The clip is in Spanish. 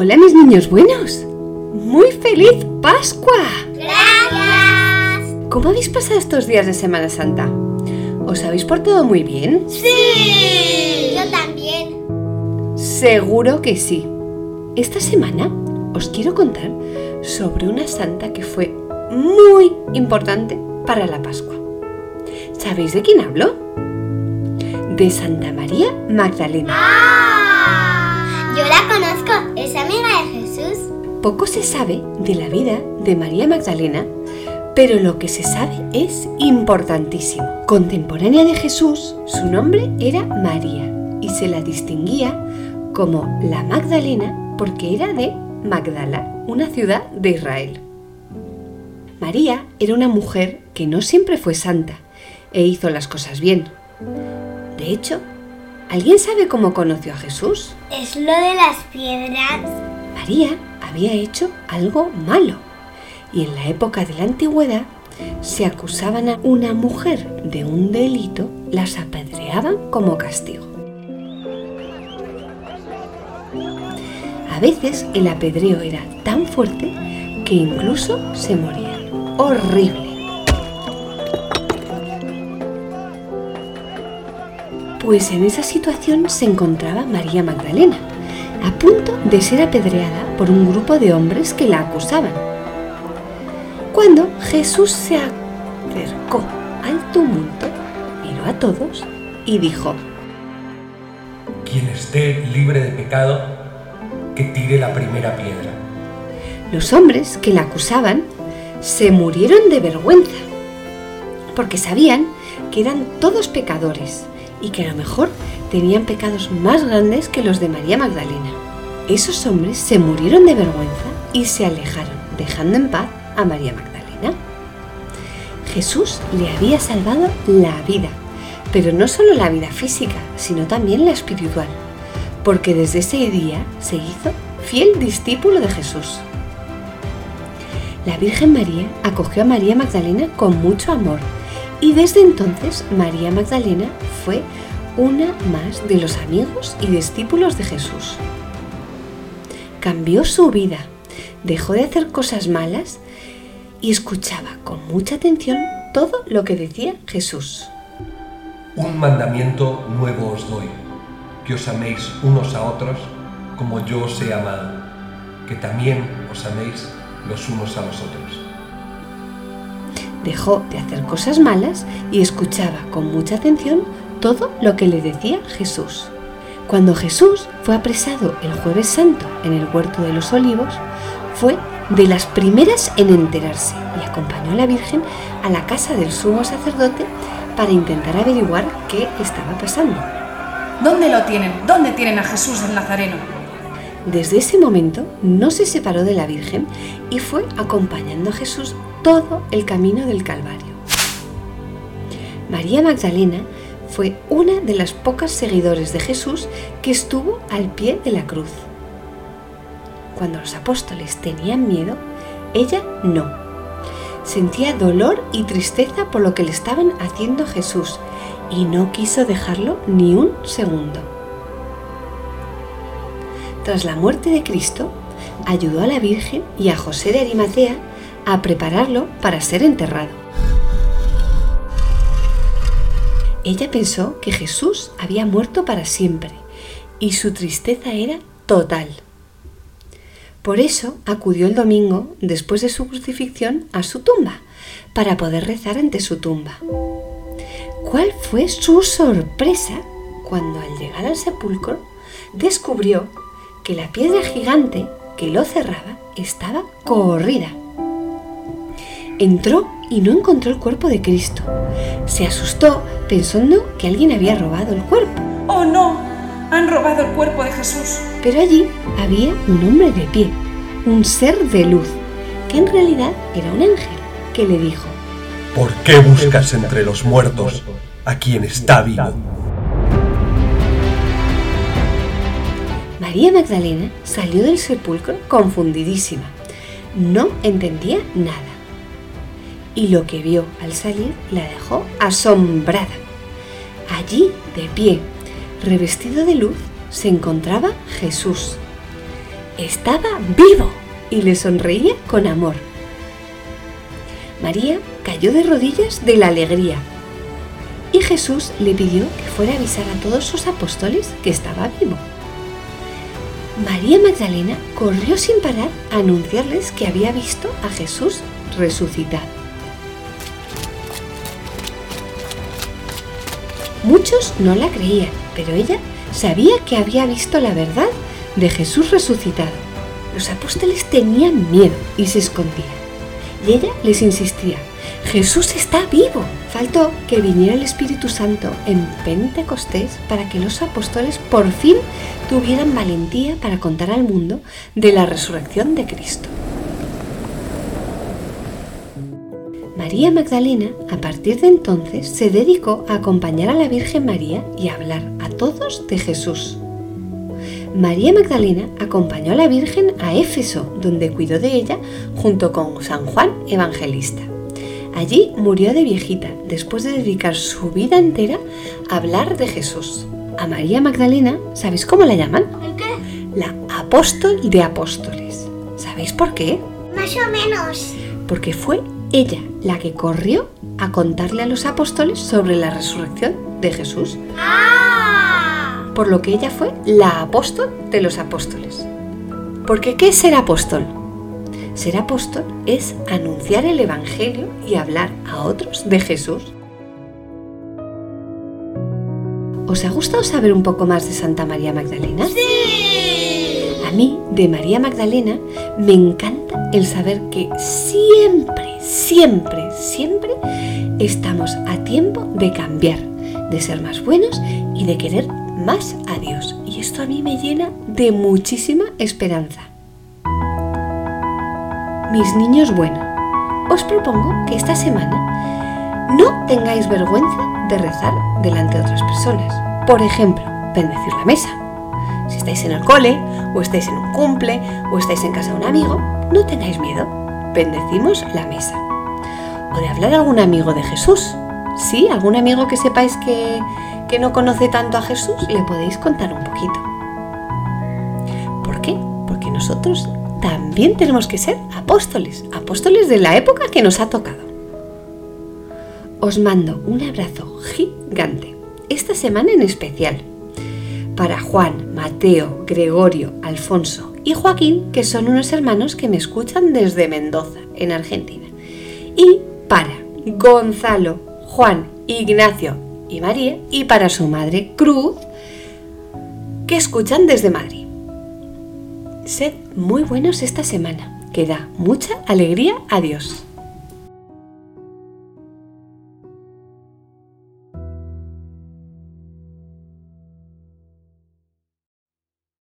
Hola mis niños buenos. Muy feliz Pascua. Gracias. ¿Cómo habéis pasado estos días de Semana Santa? ¿Os habéis portado muy bien? Sí. Yo también. Seguro que sí. Esta semana os quiero contar sobre una santa que fue muy importante para la Pascua. ¿Sabéis de quién hablo? De Santa María Magdalena. Ah. Yo la conozco. Poco se sabe de la vida de María Magdalena, pero lo que se sabe es importantísimo. Contemporánea de Jesús, su nombre era María y se la distinguía como la Magdalena porque era de Magdala, una ciudad de Israel. María era una mujer que no siempre fue santa e hizo las cosas bien. De hecho, ¿alguien sabe cómo conoció a Jesús? Es lo de las piedras. María había hecho algo malo y en la época de la antigüedad se acusaban a una mujer de un delito, las apedreaban como castigo. A veces el apedreo era tan fuerte que incluso se morían. Horrible. Pues en esa situación se encontraba María Magdalena, a punto de ser apedreada por un grupo de hombres que la acusaban. Cuando Jesús se acercó al tumulto, miró a todos y dijo, Quien esté libre de pecado, que tire la primera piedra. Los hombres que la acusaban se murieron de vergüenza, porque sabían que eran todos pecadores y que a lo mejor tenían pecados más grandes que los de María Magdalena. Esos hombres se murieron de vergüenza y se alejaron, dejando en paz a María Magdalena. Jesús le había salvado la vida, pero no solo la vida física, sino también la espiritual, porque desde ese día se hizo fiel discípulo de Jesús. La Virgen María acogió a María Magdalena con mucho amor y desde entonces María Magdalena fue una más de los amigos y discípulos de Jesús. Cambió su vida, dejó de hacer cosas malas y escuchaba con mucha atención todo lo que decía Jesús. Un mandamiento nuevo os doy, que os améis unos a otros como yo os he amado, que también os améis los unos a los otros. Dejó de hacer cosas malas y escuchaba con mucha atención todo lo que le decía Jesús. Cuando Jesús fue apresado el jueves santo en el huerto de los olivos, fue de las primeras en enterarse y acompañó a la Virgen a la casa del sumo sacerdote para intentar averiguar qué estaba pasando. ¿Dónde lo tienen? ¿Dónde tienen a Jesús el Nazareno? Desde ese momento no se separó de la Virgen y fue acompañando a Jesús todo el camino del Calvario. María Magdalena fue una de las pocas seguidores de Jesús que estuvo al pie de la cruz. Cuando los apóstoles tenían miedo, ella no. Sentía dolor y tristeza por lo que le estaban haciendo Jesús y no quiso dejarlo ni un segundo. Tras la muerte de Cristo, ayudó a la Virgen y a José de Arimatea a prepararlo para ser enterrado. Ella pensó que Jesús había muerto para siempre y su tristeza era total. Por eso acudió el domingo, después de su crucifixión, a su tumba, para poder rezar ante su tumba. ¿Cuál fue su sorpresa cuando al llegar al sepulcro descubrió que la piedra gigante que lo cerraba estaba corrida? Entró y no encontró el cuerpo de Cristo. Se asustó pensando que alguien había robado el cuerpo. ¡Oh no! Han robado el cuerpo de Jesús. Pero allí había un hombre de pie, un ser de luz, que en realidad era un ángel, que le dijo, ¿Por qué buscas entre los muertos a quien está vivo? María Magdalena salió del sepulcro confundidísima. No entendía nada. Y lo que vio al salir la dejó asombrada. Allí, de pie, revestido de luz, se encontraba Jesús. estaba vivo y le sonreía con amor. María cayó de rodillas de la alegría y Jesús le pidió que fuera a avisar a todos sus apóstoles que estaba vivo. María Magdalena corrió sin parar a anunciarles que había visto a Jesús resucitado. Muchos no la creían, pero ella sabía que había visto la verdad de Jesús resucitado. Los apóstoles tenían miedo y se escondían. Y ella les insistía, Jesús está vivo. Faltó que viniera el Espíritu Santo en Pentecostés para que los apóstoles por fin tuvieran valentía para contar al mundo de la resurrección de Cristo. María Magdalena, a partir de entonces, se dedicó a acompañar a la Virgen María y a hablar a todos de Jesús. María Magdalena acompañó a la Virgen a Éfeso, donde cuidó de ella junto con San Juan Evangelista. Allí murió de viejita, después de dedicar su vida entera a hablar de Jesús. A María Magdalena, ¿sabéis cómo la llaman? ¿El qué? La apóstol de apóstoles. ¿Sabéis por qué? Más o menos. Porque fue ella la que corrió a contarle a los apóstoles sobre la resurrección de Jesús. ¡Ah! Por lo que ella fue la apóstol de los apóstoles. Porque ¿qué es ser apóstol? Ser apóstol es anunciar el Evangelio y hablar a otros de Jesús. ¿Os ha gustado saber un poco más de Santa María Magdalena? ¡Sí! A mí, de María Magdalena, me encanta el saber que siempre, siempre, siempre estamos a tiempo de cambiar, de ser más buenos y de querer más a Dios. Y esto a mí me llena de muchísima esperanza. Mis niños buenos, os propongo que esta semana no tengáis vergüenza de rezar delante de otras personas. Por ejemplo, bendecir la mesa. Si estáis en el cole, o estáis en un cumple, o estáis en casa de un amigo, no tengáis miedo. Bendecimos la mesa. O de hablar a algún amigo de Jesús. Sí, algún amigo que sepáis que, que no conoce tanto a Jesús, le podéis contar un poquito. ¿Por qué? Porque nosotros también tenemos que ser apóstoles, apóstoles de la época que nos ha tocado. Os mando un abrazo gigante, esta semana en especial, para Juan, Mateo, Gregorio, Alfonso y Joaquín, que son unos hermanos que me escuchan desde Mendoza, en Argentina. Y para Gonzalo, Juan, Ignacio y María, y para su madre Cruz, que escuchan desde Madrid. Sed muy buenos esta semana, que da mucha alegría a Dios.